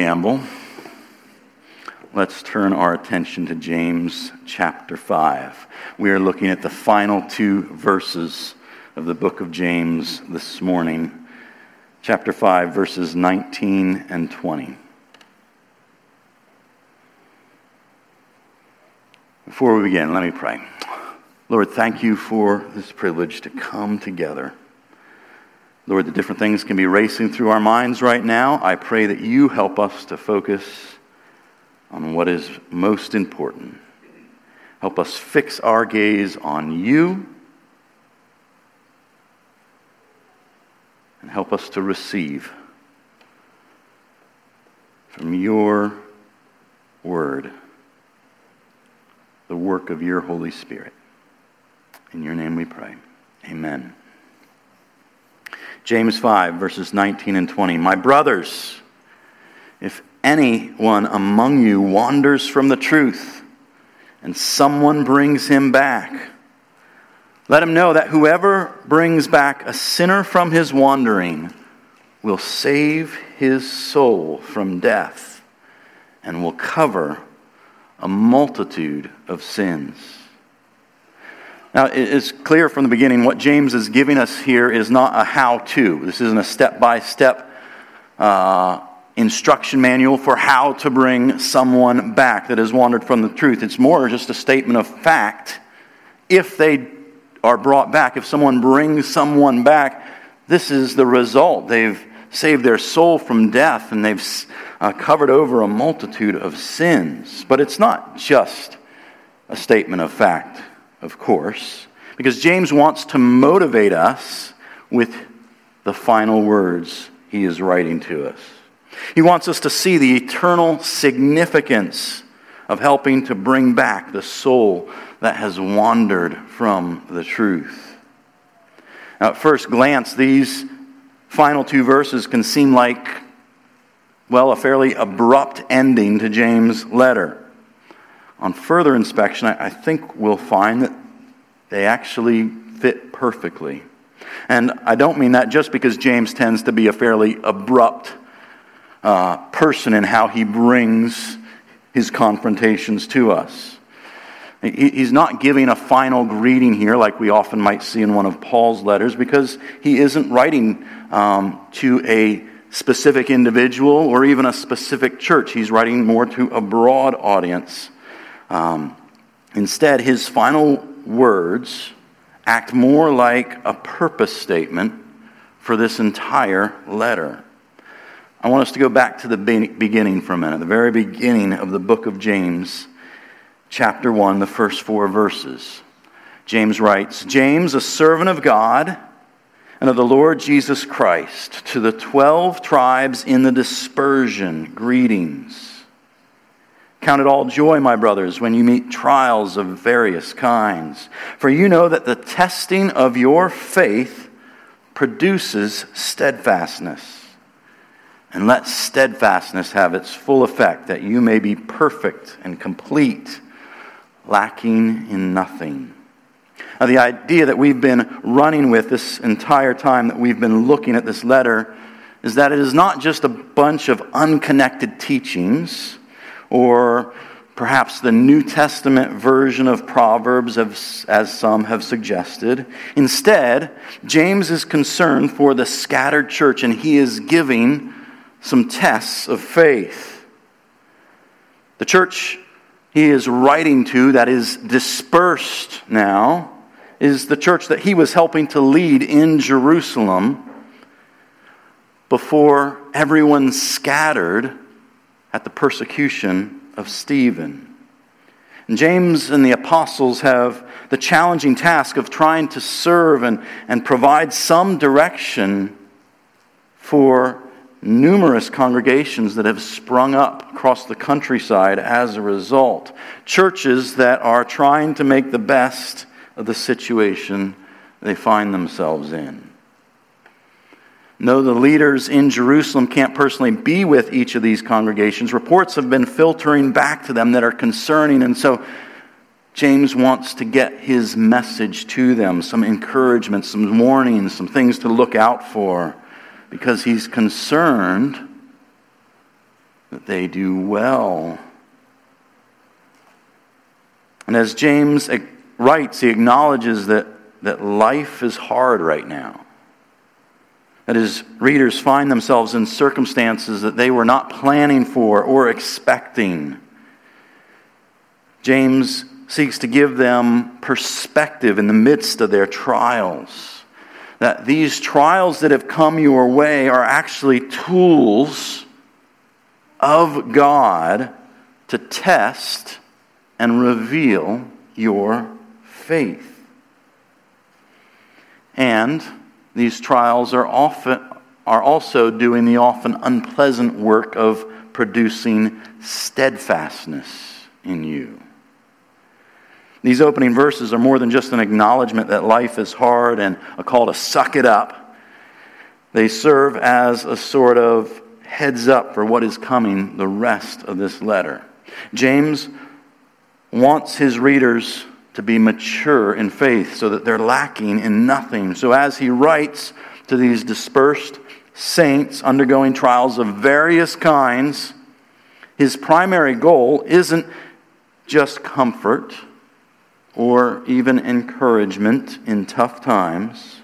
Gamble. Let's turn our attention to James chapter 5. We are looking at the final two verses of the book of James this morning. Chapter 5, verses 19 and 20. Before we begin, let me pray. Lord, thank you for this privilege to come together Lord, the different things can be racing through our minds right now. I pray that you help us to focus on what is most important. Help us fix our gaze on you and help us to receive from your word the work of your Holy Spirit. In your name we pray. Amen. James 5, verses 19 and 20. My brothers, if anyone among you wanders from the truth and someone brings him back, let him know that whoever brings back a sinner from his wandering will save his soul from death and will cover a multitude of sins. Now, it's clear from the beginning what James is giving us here is not a how to. This isn't a step by step instruction manual for how to bring someone back that has wandered from the truth. It's more just a statement of fact. If they are brought back, if someone brings someone back, this is the result. They've saved their soul from death and they've uh, covered over a multitude of sins. But it's not just a statement of fact of course, because James wants to motivate us with the final words he is writing to us. He wants us to see the eternal significance of helping to bring back the soul that has wandered from the truth. Now, at first glance, these final two verses can seem like, well, a fairly abrupt ending to James' letter on further inspection, I, think we'll find that they actually fit perfectly. And I don't mean that just because James tends to be a fairly abrupt uh, person in how he brings his confrontations to us. He's not giving a final greeting here like we often might see in one of Paul's letters because he isn't writing um, to a specific individual or even a specific church. He's writing more to a broad audience. Um, instead, his final words act more like a purpose statement for this entire letter. I want us to go back to the beginning for a minute, the very beginning of the book of James, chapter 1, the first four verses. James writes James, a servant of God and of the Lord Jesus Christ, to the twelve tribes in the dispersion, greetings. Count it all joy, my brothers, when you meet trials of various kinds. For you know that the testing of your faith produces steadfastness. And let steadfastness have its full effect, that you may be perfect and complete, lacking in nothing. Now, the idea that we've been running with this entire time that we've been looking at this letter is that it is not just a bunch of unconnected teachings or perhaps the New Testament version of Proverbs, as some have suggested. Instead, James is concerned for the scattered church, and he is giving some tests of faith. The church he is writing to, that is dispersed now, is the church that he was helping to lead in Jerusalem before everyone scattered at the persecution of Stephen. And James and the apostles have the challenging task of trying to serve and, and provide some direction for numerous congregations that have sprung up across the countryside as a result. Churches that are trying to make the best of the situation they find themselves in. Though the leaders in Jerusalem can't personally be with each of these congregations, reports have been filtering back to them that are concerning. And so James wants to get his message to them some encouragement, some warnings, some things to look out for, because he's concerned that they do well. And as James writes, he acknowledges that, that life is hard right now. That his readers find themselves in circumstances that they were not planning for or expecting. James seeks to give them perspective in the midst of their trials. That these trials that have come your way are actually tools of God to test and reveal your faith. And these trials are often are also doing the often unpleasant work of producing steadfastness in you. These opening verses are more than just an acknowledgement that life is hard and a call to suck it up. They serve as a sort of heads up for what is coming the rest of this letter. James wants his readers to be mature in faith so that they're lacking in nothing. So as he writes to these dispersed saints undergoing trials of various kinds, his primary goal isn't just comfort or even encouragement in tough times.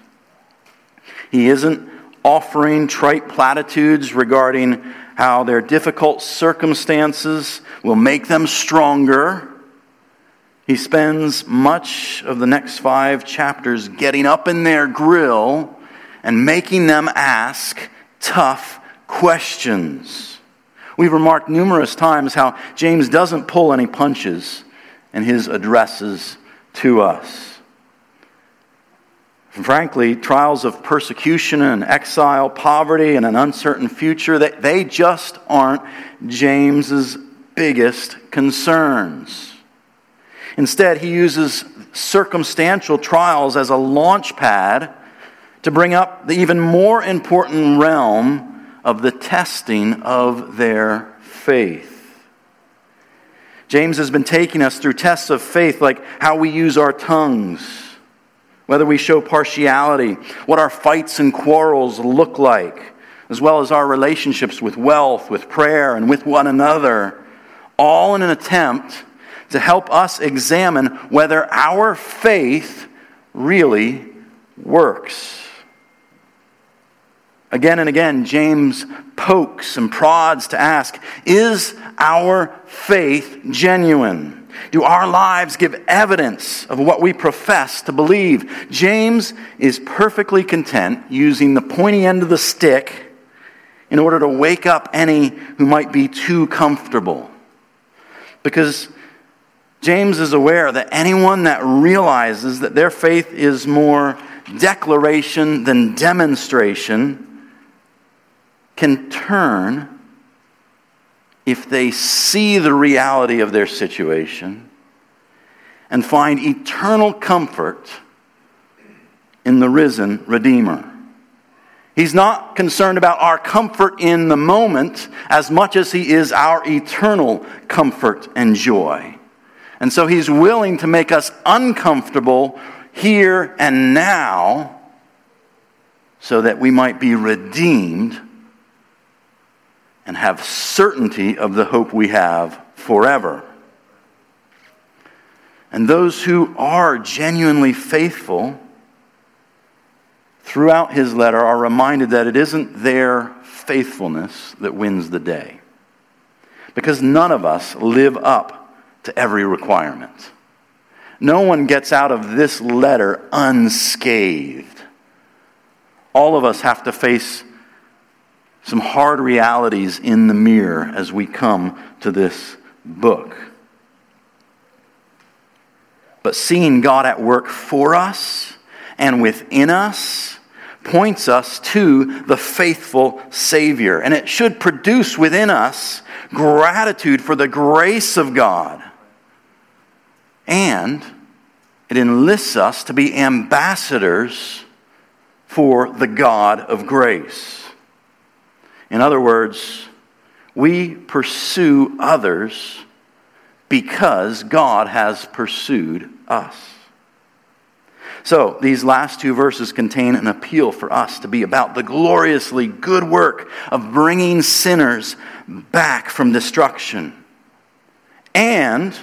He isn't offering trite platitudes regarding how their difficult circumstances will make them stronger. He spends much of the next five chapters getting up in their grill and making them ask tough questions. We've remarked numerous times how James doesn't pull any punches in his addresses to us. frankly, trials of persecution and exile, poverty, and an uncertain future, they, they just aren't James's biggest concerns. Instead, he uses circumstantial trials as a launch pad to bring up the even more important realm of the testing of their faith. James has been taking us through tests of faith, like how we use our tongues, whether we show partiality, what our fights and quarrels look like, as well as our relationships with wealth, with prayer, and with one another, all in an attempt to help us examine whether our faith really works. Again and again, James pokes and prods to ask Is our faith genuine? Do our lives give evidence of what we profess to believe? James is perfectly content using the pointy end of the stick in order to wake up any who might be too comfortable. Because James is aware that anyone that realizes that their faith is more declaration than demonstration can turn if they see the reality of their situation and find eternal comfort in the risen Redeemer. He's not concerned about our comfort in the moment as much as he is our eternal comfort and joy. And so he's willing to make us uncomfortable here and now so that we might be redeemed and have certainty of the hope we have forever. And those who are genuinely faithful throughout his letter are reminded that it isn't their faithfulness that wins the day. Because none of us live up to every requirement. No one gets out of this letter unscathed. All of us have to face some hard realities in the mirror as we come to this book. But seeing God at work for us and within us points us to the faithful Savior. And it should produce within us gratitude for the grace of God. And it enlists us to be ambassadors for the God of grace. In other words, we pursue others because God has pursued us. So, these last two verses contain an appeal for us to be about the gloriously good work of bringing sinners back from destruction. And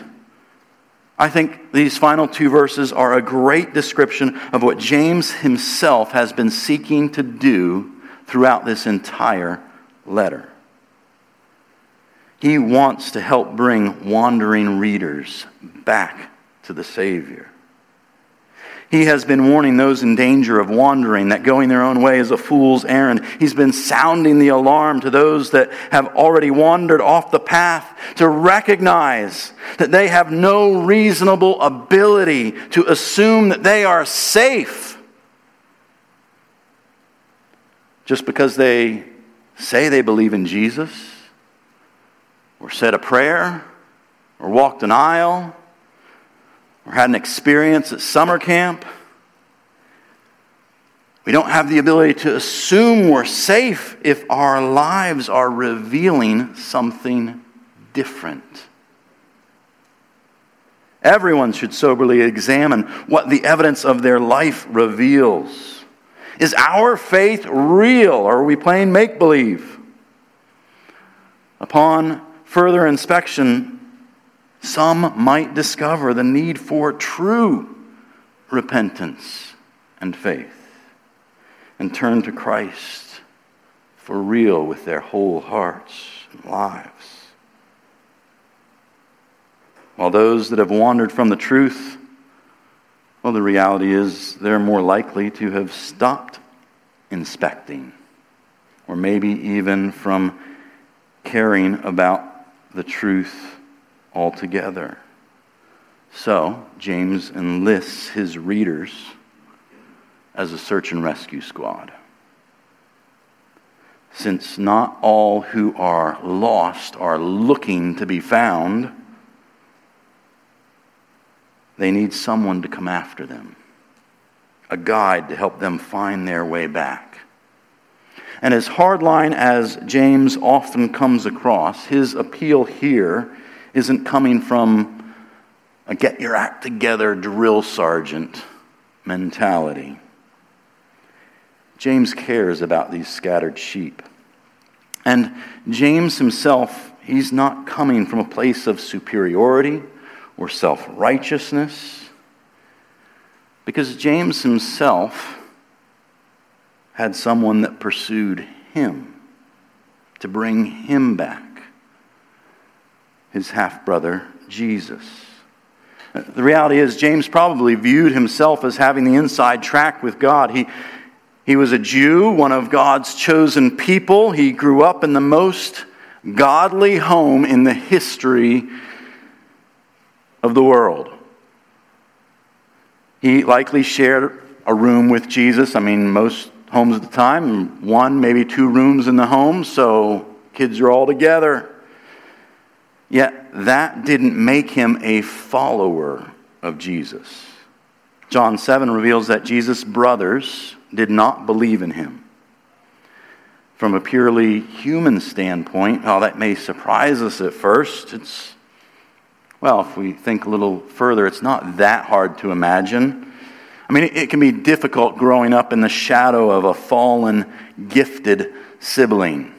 I think these final two verses are a great description of what James himself has been seeking to do throughout this entire letter. He wants to help bring wandering readers back to the Savior. He has been warning those in danger of wandering that going their own way is a fool's errand. He's been sounding the alarm to those that have already wandered off the path to recognize that they have no reasonable ability to assume that they are safe just because they say they believe in Jesus or said a prayer or walked an aisle or had an experience at summer camp. We don't have the ability to assume we're safe if our lives are revealing something different. Everyone should soberly examine what the evidence of their life reveals. Is our faith real or are we playing make believe? Upon further inspection, some might discover the need for true repentance and faith and turn to Christ for real with their whole hearts and lives. While those that have wandered from the truth, well, the reality is they're more likely to have stopped inspecting, or maybe even from caring about the truth altogether. So, James enlists his readers as a search and rescue squad. Since not all who are lost are looking to be found, they need someone to come after them, a guide to help them find their way back. And as hardline as James often comes across, his appeal here isn't coming from a get your act together drill sergeant mentality. James cares about these scattered sheep. And James himself, he's not coming from a place of superiority or self righteousness, because James himself had someone that pursued him to bring him back his half brother, Jesus. The reality is, James probably viewed himself as having the inside track with God. He, he was a Jew, one of God's chosen people. He grew up in the most godly home in the history of the world. He likely shared a room with Jesus. I mean, most homes at the time, one, maybe two rooms in the home, so kids are all together. Yet that didn't make him a follower of Jesus. John 7 reveals that Jesus' brothers did not believe in him. From a purely human standpoint, while that may surprise us at first, it's, well, if we think a little further, it's not that hard to imagine. I mean, it can be difficult growing up in the shadow of a fallen, gifted sibling.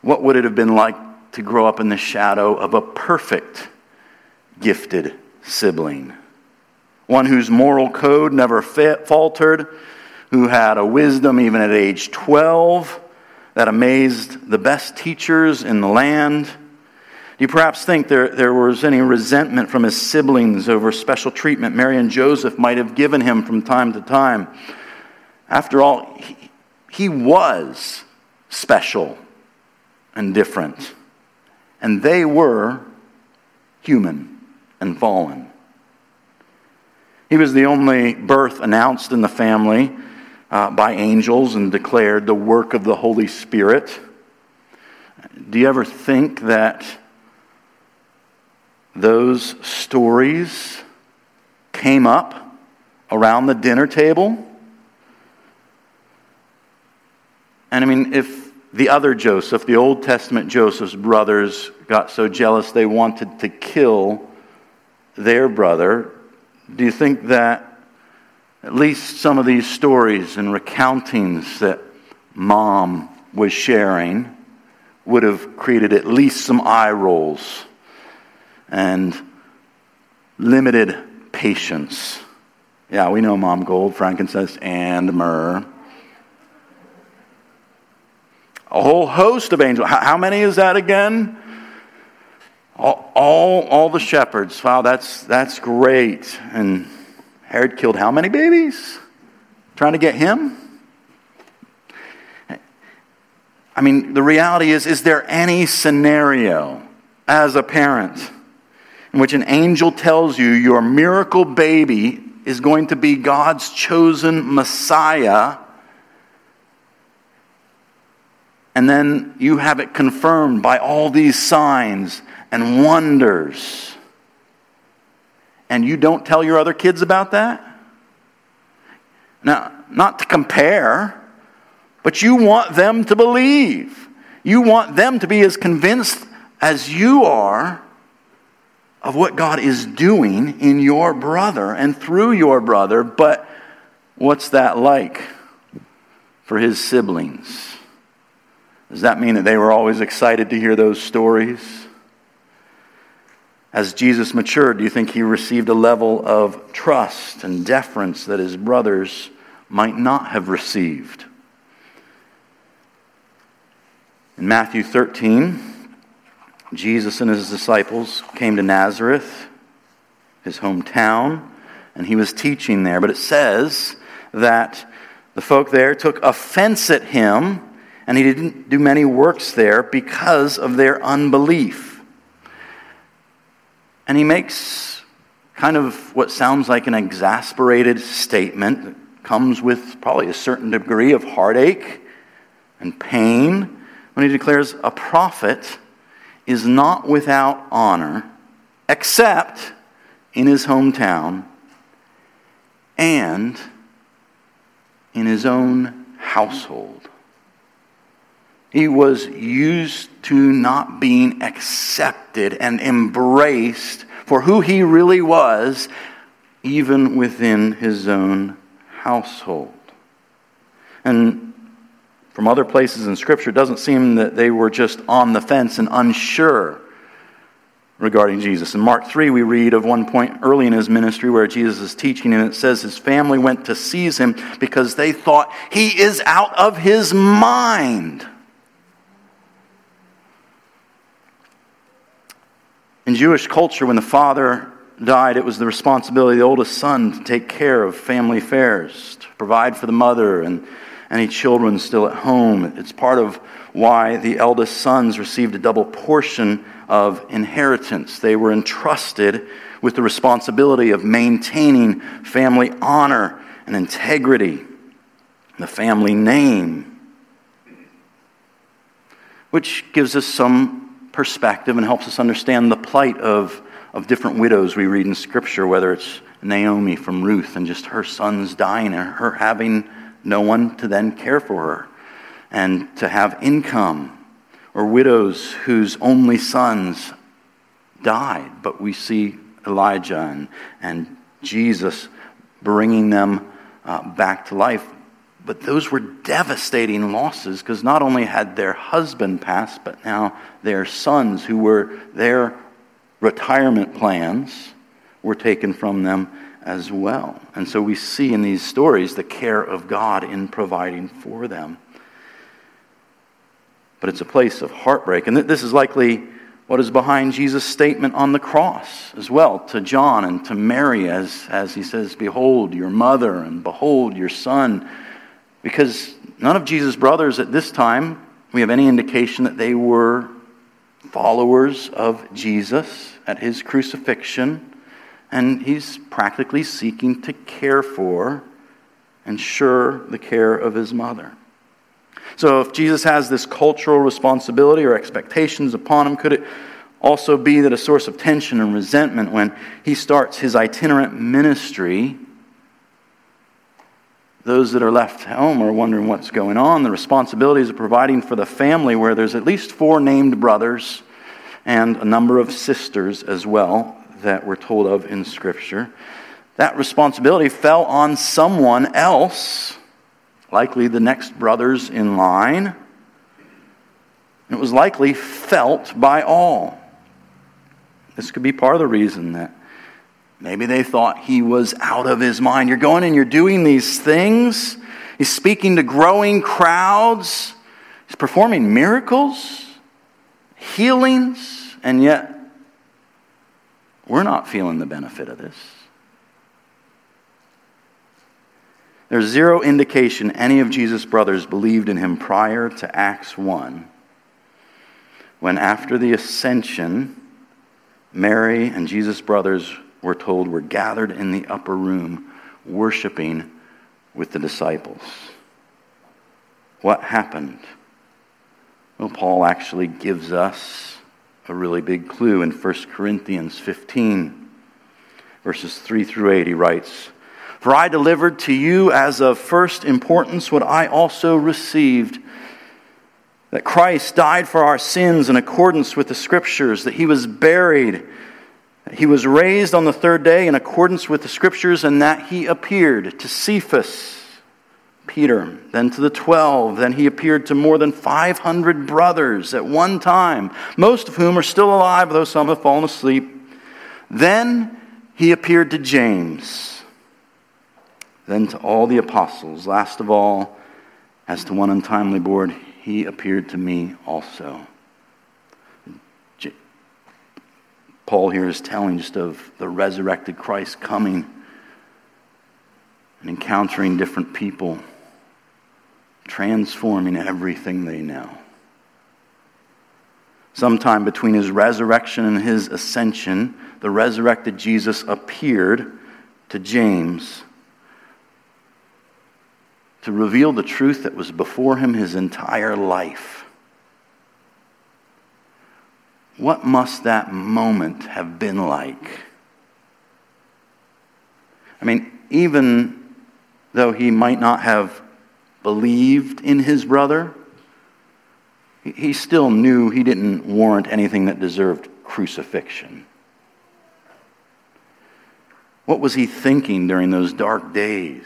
What would it have been like to grow up in the shadow of a perfect, gifted sibling. One whose moral code never faltered, who had a wisdom even at age 12 that amazed the best teachers in the land. Do you perhaps think there, there was any resentment from his siblings over special treatment Mary and Joseph might have given him from time to time? After all, he, he was special and different and they were human and fallen. He was the only birth announced in the family uh, by angels and declared the work of the Holy Spirit. Do you ever think that those stories came up around the dinner table? And I mean, if the other Joseph, the Old Testament Joseph's brothers, got so jealous they wanted to kill their brother. Do you think that at least some of these stories and recountings that mom was sharing would have created at least some eye rolls and limited patience. Yeah, we know mom gold, frankincense, and myrrh. A whole host of angels. How many is that again? All, all, all the shepherds. Wow, that's, that's great. And Herod killed how many babies? Trying to get him? I mean, the reality is, is there any scenario as a parent in which an angel tells you your miracle baby is going to be God's chosen Messiah, and then you have it confirmed by all these signs and wonders, and you don't tell your other kids about that? Now, not to compare, but you want them to believe. You want them to be as convinced as you are of what God is doing in your brother and through your brother, but what's that like for his siblings? Does that mean that they were always excited to hear those stories? As Jesus matured, do you think he received a level of trust and deference that his brothers might not have received? In Matthew 13, Jesus and his disciples came to Nazareth, his hometown, and he was teaching there. But it says that the folk there took offense at him, and he didn't do many works there because of their unbelief. And he makes kind of what sounds like an exasperated statement that comes with probably a certain degree of heartache and pain when he declares a prophet is not without honor except in his hometown and in his own household. He was used to not being accepted and embraced for who he really was, even within his own household. And from other places in Scripture, it doesn't seem that they were just on the fence and unsure regarding Jesus. In Mark 3, we read of one point early in his ministry where Jesus is teaching, and it says his family went to seize him because they thought he is out of his mind. In Jewish culture, when the father died, it was the responsibility of the oldest son to take care of family affairs, to provide for the mother and any children still at home. It's part of why the eldest sons received a double portion of inheritance. They were entrusted with the responsibility of maintaining family honor and integrity, the family name, which gives us some perspective and helps us understand the plight of, of different widows we read in Scripture, whether it's Naomi from Ruth and just her sons dying and her having no one to then care for her and to have income, or widows whose only sons died. But we see Elijah and, and Jesus bringing them uh, back to life. But those were devastating losses because not only had their husband passed, but now their sons, who were their retirement plans, were taken from them as well. And so we see in these stories the care of God in providing for them. But it's a place of heartbreak. And this is likely what is behind Jesus' statement on the cross as well to John and to Mary as, as he says, Behold your mother and behold your son. Because none of Jesus' brothers at this time, we have any indication that they were followers of Jesus at his crucifixion and he's practically seeking to care for, ensure the care of his mother. So, if Jesus has this cultural responsibility or expectations upon him, could it also be that a source of tension and resentment when he starts his itinerant ministry? Those that are left home are wondering what's going on. The responsibilities of providing for the family, where there's at least four named brothers and a number of sisters as well, that we're told of in Scripture. that responsibility fell on someone else, likely the next brothers in line. It was likely felt by all. This could be part of the reason that maybe they thought he was out of his mind. You're going and you're doing these things. He's speaking to growing crowds. He's performing miracles, healings, and yet we're not feeling the benefit of this. There's zero indication any of Jesus' brothers believed in him prior to Acts 1, when after the ascension, Mary and Jesus' brothers were told were gathered in the upper room worshiping with the disciples. What happened? Well, Paul actually gives us a really big clue in 1 Corinthians 15, verses 3 through 8. He writes, for I delivered to you as of first importance what I also received that Christ died for our sins in accordance with the Scriptures, that he was buried, he was raised on the third day in accordance with the Scriptures, and that he appeared to Cephas, Peter, then to the twelve. Then he appeared to more than 500 brothers at one time, most of whom are still alive, though some have fallen asleep. Then he appeared to James then to all the apostles. Last of all, as to one untimely born, he appeared to me also. Paul here is telling just of the resurrected Christ coming and encountering different people, transforming everything they know. Sometime between his resurrection and his ascension, the resurrected Jesus appeared to James to reveal the truth that was before him his entire life. What must that moment have been like? I mean, even though he might not have believed in his brother, he still knew he didn't warrant anything that deserved crucifixion. What was he thinking during those dark days?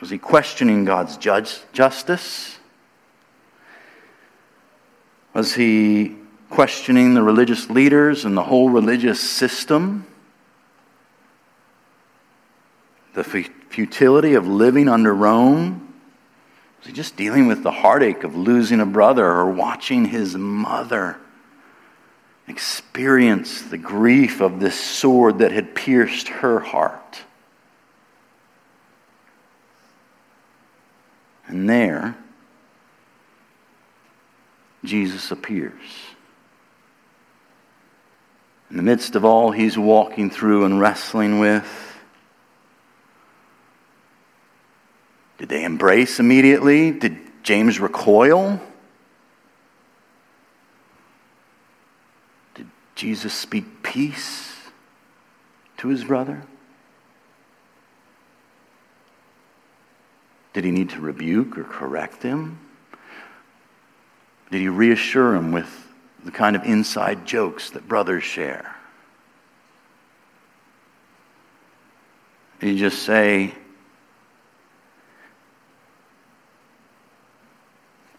Was he questioning God's judge, justice? Was he questioning the religious leaders and the whole religious system? The futility of living under Rome? Was he just dealing with the heartache of losing a brother or watching his mother experience the grief of this sword that had pierced her heart? And there, Jesus appears. In the midst of all he's walking through and wrestling with, did they embrace immediately? Did James recoil? Did Jesus speak peace to his brother? Did he need to rebuke or correct him? Did he reassure him with the kind of inside jokes that brothers share? You just say,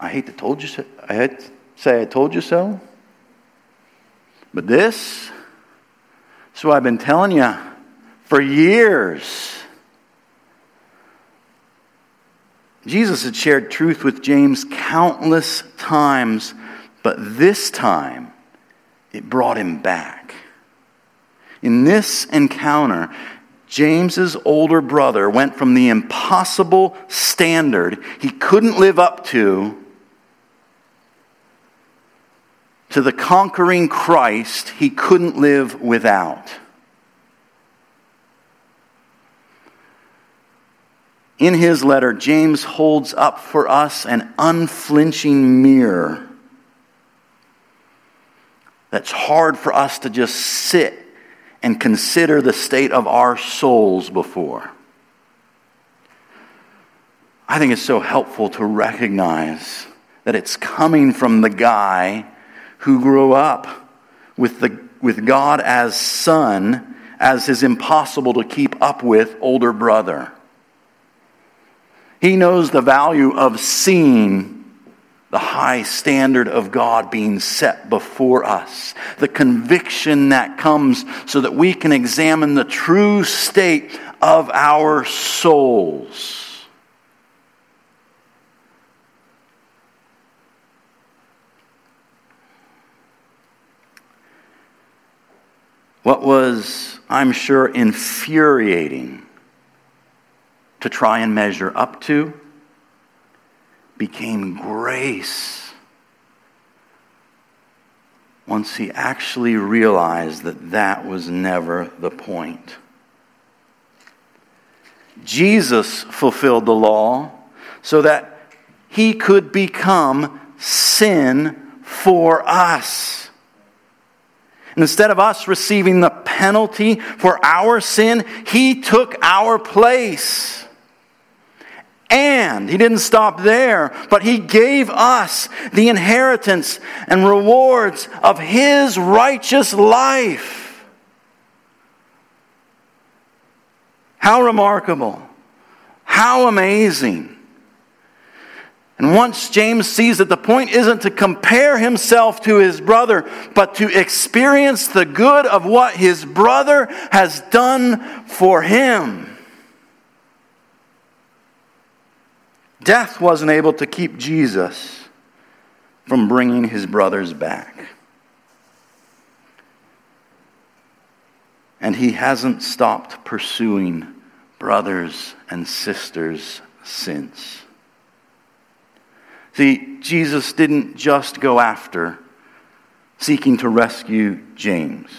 I hate to told you so. I hate to say I told you so. But this, this is what I've been telling you for years. Jesus had shared truth with James countless times, but this time it brought him back. In this encounter, James's older brother went from the impossible standard he couldn't live up to to the conquering Christ he couldn't live without. In his letter, James holds up for us an unflinching mirror that's hard for us to just sit and consider the state of our souls before. I think it's so helpful to recognize that it's coming from the guy who grew up with, the, with God as son as his impossible to keep up with older brother. He knows the value of seeing the high standard of God being set before us, the conviction that comes so that we can examine the true state of our souls. What was, I'm sure, infuriating to try and measure up to became grace once he actually realized that that was never the point. Jesus fulfilled the law so that he could become sin for us. And instead of us receiving the penalty for our sin, he took our place. And he didn't stop there, but he gave us the inheritance and rewards of his righteous life. How remarkable! How amazing! And once James sees that the point isn't to compare himself to his brother, but to experience the good of what his brother has done for him. Death wasn't able to keep Jesus from bringing his brothers back. And he hasn't stopped pursuing brothers and sisters since. See, Jesus didn't just go after seeking to rescue James.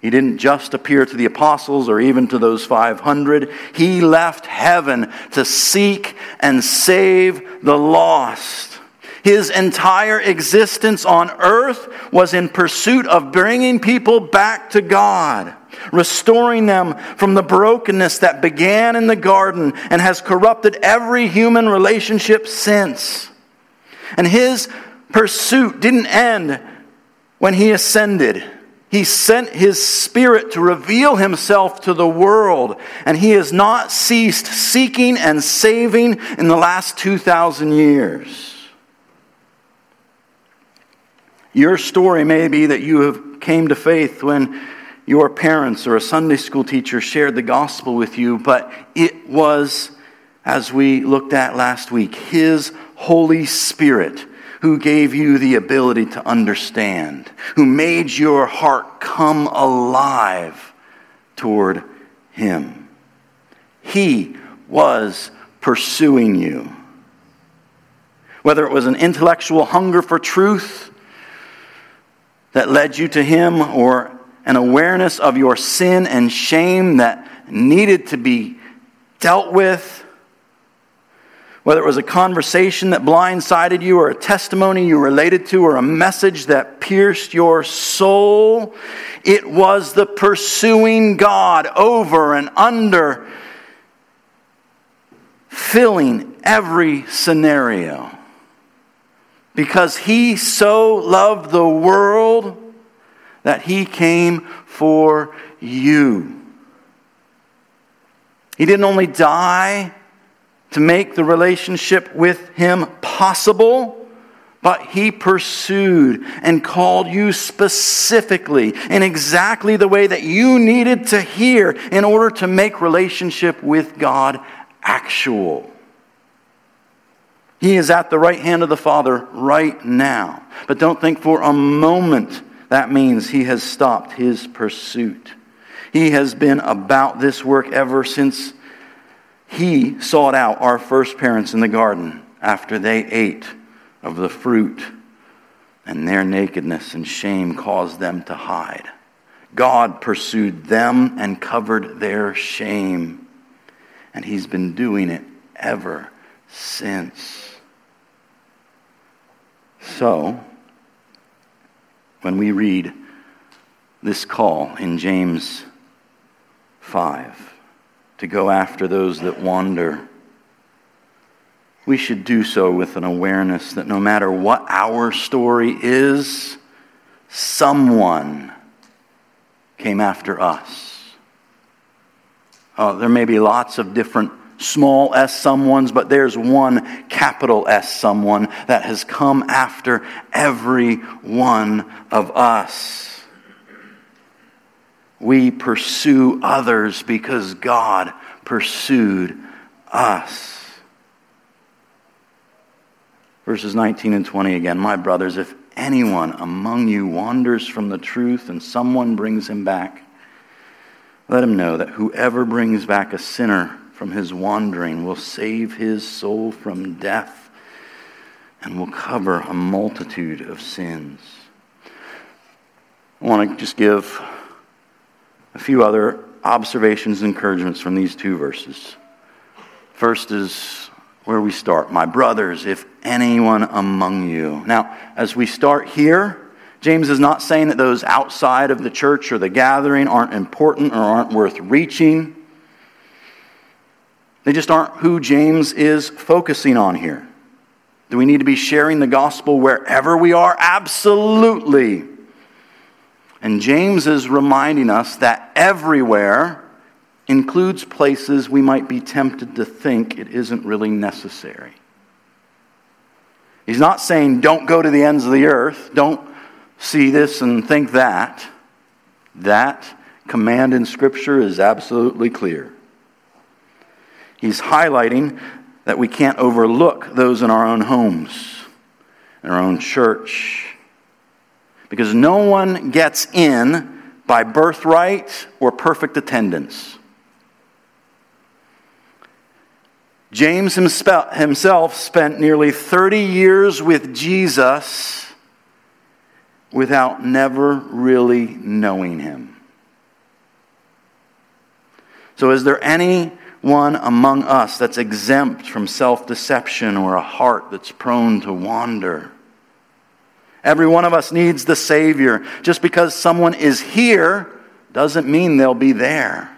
He didn't just appear to the apostles or even to those 500. He left heaven to seek and save the lost. His entire existence on earth was in pursuit of bringing people back to God, restoring them from the brokenness that began in the garden and has corrupted every human relationship since. And his pursuit didn't end when he ascended. He sent his spirit to reveal himself to the world, and he has not ceased seeking and saving in the last 2,000 years. Your story may be that you have came to faith when your parents or a Sunday school teacher shared the gospel with you, but it was, as we looked at last week, his Holy Spirit who gave you the ability to understand, who made your heart come alive toward Him. He was pursuing you. Whether it was an intellectual hunger for truth that led you to Him, or an awareness of your sin and shame that needed to be dealt with whether it was a conversation that blindsided you, or a testimony you related to, or a message that pierced your soul, it was the pursuing God over and under, filling every scenario. Because he so loved the world that he came for you. He didn't only die to make the relationship with Him possible, but He pursued and called you specifically in exactly the way that you needed to hear in order to make relationship with God actual. He is at the right hand of the Father right now. But don't think for a moment that means He has stopped His pursuit. He has been about this work ever since he sought out our first parents in the garden after they ate of the fruit, and their nakedness and shame caused them to hide. God pursued them and covered their shame, and He's been doing it ever since. So, when we read this call in James 5, to go after those that wander. We should do so with an awareness that no matter what our story is, someone came after us. Uh, there may be lots of different small s someones, but there's one capital S someone that has come after every one of us. We pursue others because God pursued us. Verses 19 and 20 again. My brothers, if anyone among you wanders from the truth and someone brings him back, let him know that whoever brings back a sinner from his wandering will save his soul from death and will cover a multitude of sins. I want to just give a few other observations and encouragements from these two verses. First is where we start. My brothers, if anyone among you. Now, as we start here, James is not saying that those outside of the church or the gathering aren't important or aren't worth reaching. They just aren't who James is focusing on here. Do we need to be sharing the gospel wherever we are? Absolutely. And James is reminding us that everywhere includes places we might be tempted to think it isn't really necessary. He's not saying don't go to the ends of the earth, don't see this and think that. That command in Scripture is absolutely clear. He's highlighting that we can't overlook those in our own homes, in our own church, because no one gets in by birthright or perfect attendance. James himself spent nearly 30 years with Jesus without never really knowing him. So, is there anyone among us that's exempt from self deception or a heart that's prone to wander? Every one of us needs the Savior. Just because someone is here doesn't mean they'll be there.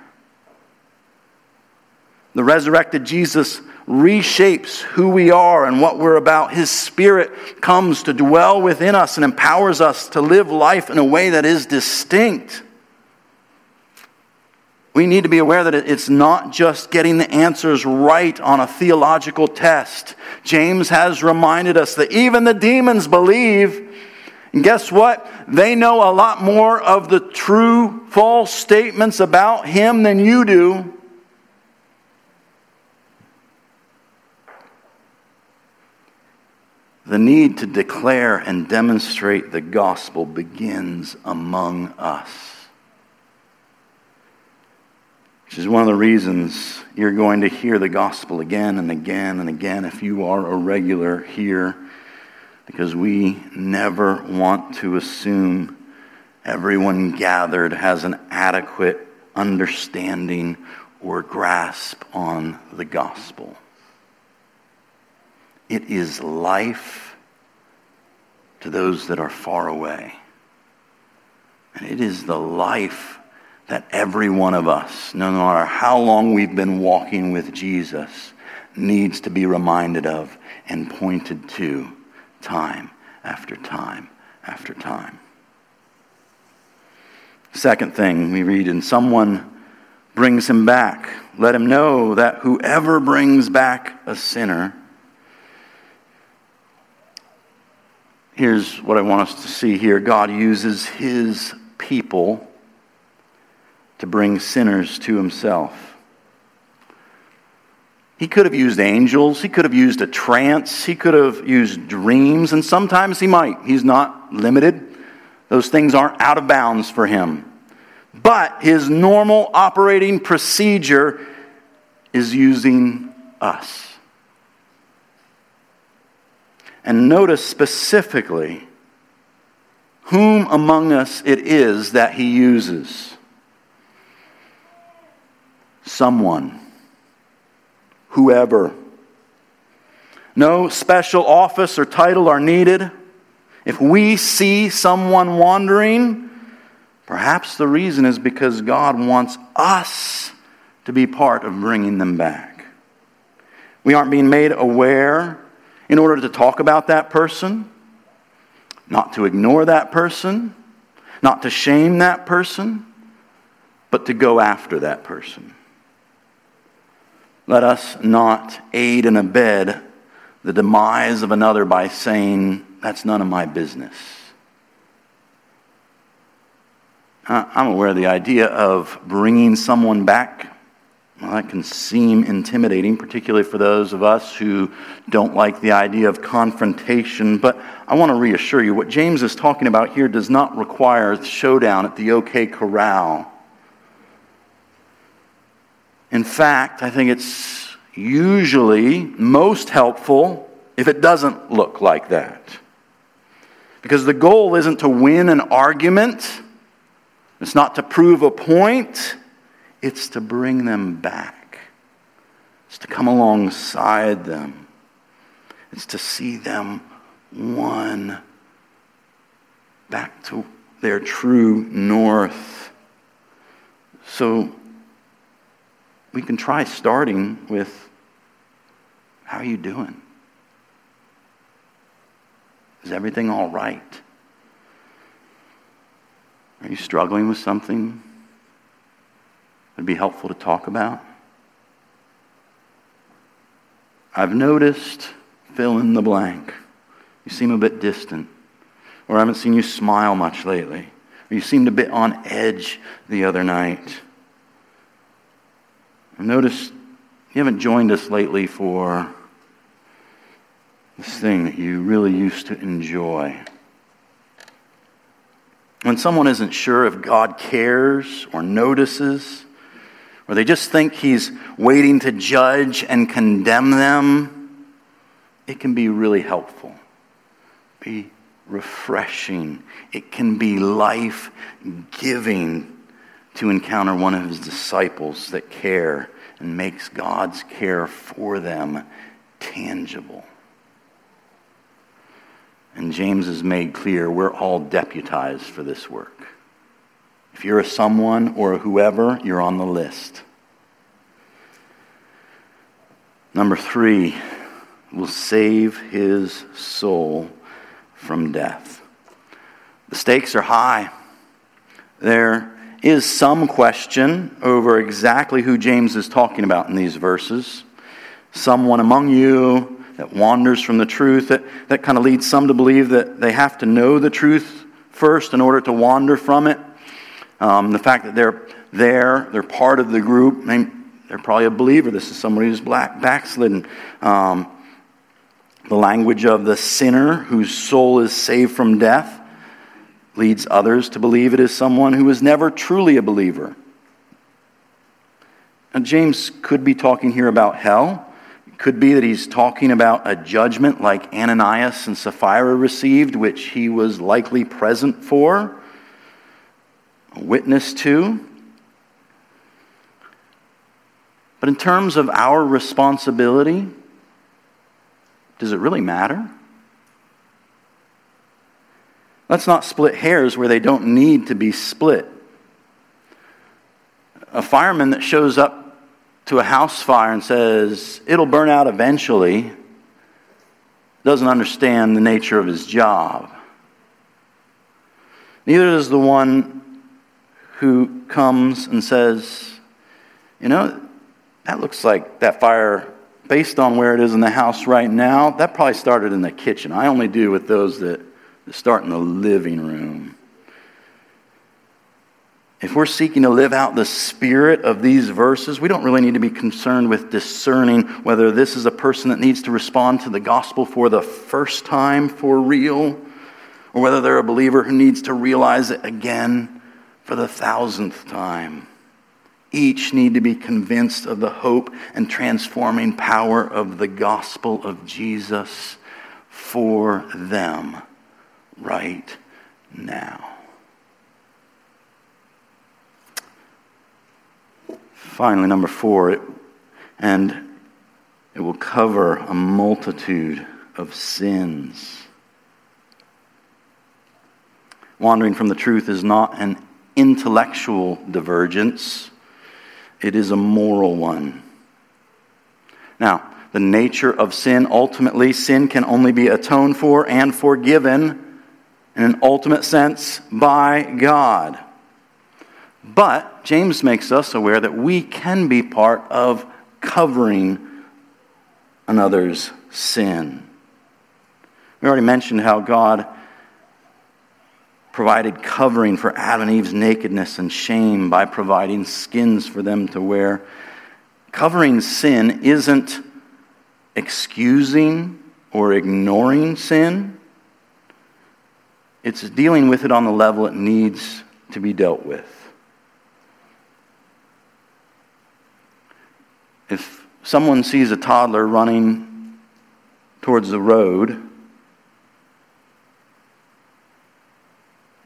The resurrected Jesus reshapes who we are and what we're about. His Spirit comes to dwell within us and empowers us to live life in a way that is distinct. We need to be aware that it's not just getting the answers right on a theological test. James has reminded us that even the demons believe. And guess what? They know a lot more of the true, false statements about him than you do. The need to declare and demonstrate the gospel begins among us. Which is one of the reasons you're going to hear the gospel again and again and again if you are a regular here, because we never want to assume everyone gathered has an adequate understanding or grasp on the gospel. It is life to those that are far away. And it is the life that every one of us, no matter how long we've been walking with Jesus, needs to be reminded of and pointed to time after time after time. Second thing we read, and someone brings him back. Let him know that whoever brings back a sinner Here's what I want us to see here God uses his people to bring sinners to himself. He could have used angels, he could have used a trance, he could have used dreams, and sometimes he might. He's not limited. Those things aren't out of bounds for him. But his normal operating procedure is using us. And notice specifically whom among us it is that he uses. Someone, whoever. No special office or title are needed. If we see someone wandering, perhaps the reason is because God wants us to be part of bringing them back. We aren't being made aware in order to talk about that person, not to ignore that person, not to shame that person, but to go after that person. Let us not aid and abet the demise of another by saying, That's none of my business. I'm aware of the idea of bringing someone back. Well, that can seem intimidating, particularly for those of us who don't like the idea of confrontation. But I want to reassure you what James is talking about here does not require showdown at the OK Corral. In fact, I think it's usually most helpful if it doesn't look like that. Because the goal isn't to win an argument, it's not to prove a point, it's to bring them back. It's to come alongside them. It's to see them won back to their true north. So we can try starting with how are you doing? Is everything all right? Are you struggling with something? It'd be helpful to talk about. I've noticed, fill in the blank. You seem a bit distant, or I haven't seen you smile much lately, or you seemed a bit on edge the other night. I've you haven't joined us lately for this thing that you really used to enjoy. When someone isn't sure if God cares or notices, or they just think He's waiting to judge and condemn them, it can be really helpful. Be refreshing. It can be life giving to encounter one of His disciples that care and makes God's care for them tangible. And James has made clear we're all deputized for this work. If you're a someone or a whoever, you're on the list. Number three, will save his soul from death. The stakes are high. There is some question over exactly who James is talking about in these verses. Someone among you that wanders from the truth, that, that kind of leads some to believe that they have to know the truth first in order to wander from it. Um, the fact that they're there, they're part of the group, they're probably a believer. This is somebody who's black, backslidden. Um, the language of the sinner whose soul is saved from death leads others to believe it is someone who is never truly a believer. Now, James could be talking here about hell. Could be that he's talking about a judgment like Ananias and Sapphira received, which he was likely present for, a witness to. But in terms of our responsibility, does it really matter? Let's not split hairs where they don't need to be split. A fireman that shows up to a house fire and says it'll burn out eventually doesn't understand the nature of his job. Neither does the one who comes and says, You know, that looks like that fire, based on where it is in the house right now, that probably started in the kitchen. I only do with those that start in the living room if we're seeking to live out the spirit of these verses, we don't really need to be concerned with discerning whether this is a person that needs to respond to the gospel for the first time for real, or whether they're a believer who needs to realize it again for the thousandth time. Each need to be convinced of the hope and transforming power of the gospel of Jesus for them right now. Finally, number four, it, and it will cover a multitude of sins. Wandering from the truth is not an intellectual divergence, it is a moral one. Now, the nature of sin, ultimately, sin can only be atoned for and forgiven in an ultimate sense by God. But James makes us aware that we can be part of covering another's sin. We already mentioned how God provided covering for Adam and Eve's nakedness and shame by providing skins for them to wear. Covering sin isn't excusing or ignoring sin, it's dealing with it on the level it needs to be dealt with. If someone sees a toddler running towards the road,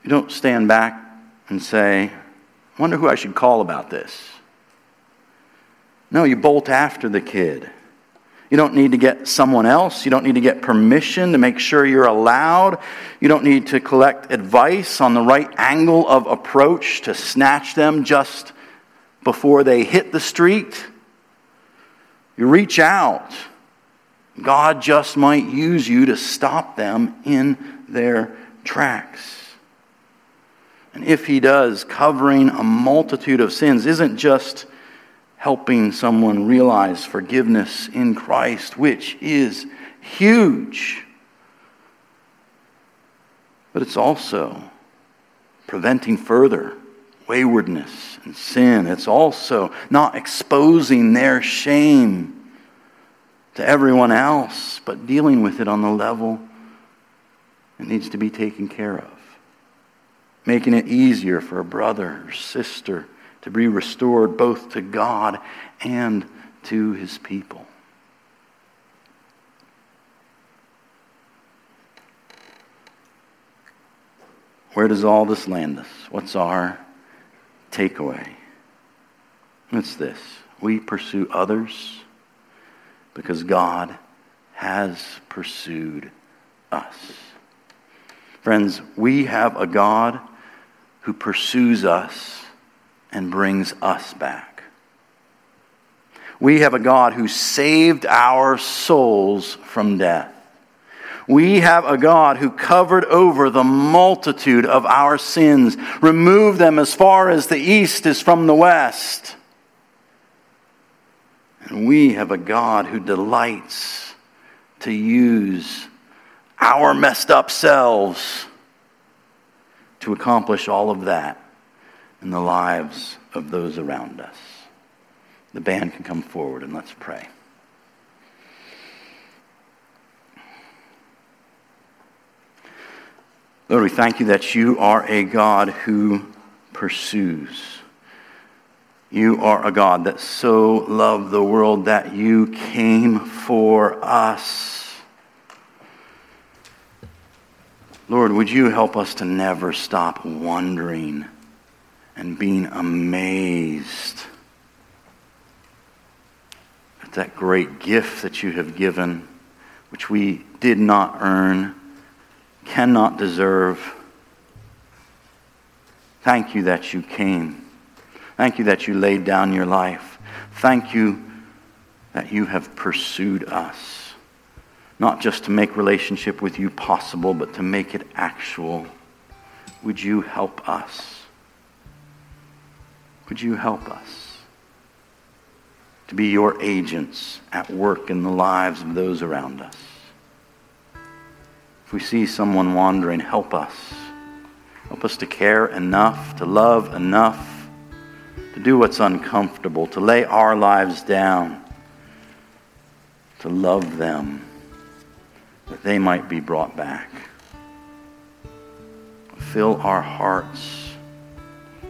you don't stand back and say, wonder who I should call about this. No, you bolt after the kid. You don't need to get someone else. You don't need to get permission to make sure you're allowed. You don't need to collect advice on the right angle of approach to snatch them just before they hit the street. You reach out. God just might use you to stop them in their tracks. And if He does, covering a multitude of sins isn't just helping someone realize forgiveness in Christ, which is huge. But it's also preventing further waywardness and sin. It's also not exposing their shame to everyone else, but dealing with it on the level it needs to be taken care of. Making it easier for a brother or sister to be restored both to God and to his people. Where does all this land us? What's our takeaway? It's this we pursue others because God has pursued us. Friends, we have a God who pursues us and brings us back. We have a God who saved our souls from death. We have a God who covered over the multitude of our sins, removed them as far as the east is from the west. And we have a God who delights to use our messed up selves to accomplish all of that in the lives of those around us. The band can come forward and let's pray. Lord, we thank you that you are a God who pursues. You are a God that so loved the world that you came for us. Lord, would you help us to never stop wondering and being amazed at that great gift that you have given, which we did not earn, cannot deserve. Thank you that you came. Thank you that you laid down your life. Thank you that you have pursued us, not just to make relationship with you possible, but to make it actual. Would you help us? Would you help us to be your agents at work in the lives of those around us? If we see someone wandering, help us. Help us to care enough, to love enough, to do what's uncomfortable, to lay our lives down, to love them, that they might be brought back. Fill our hearts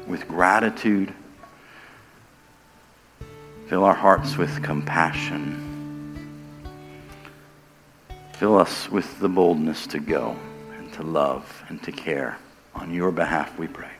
with gratitude Fill our hearts with compassion. Fill us with the boldness to go and to love and to care. On your behalf, we pray.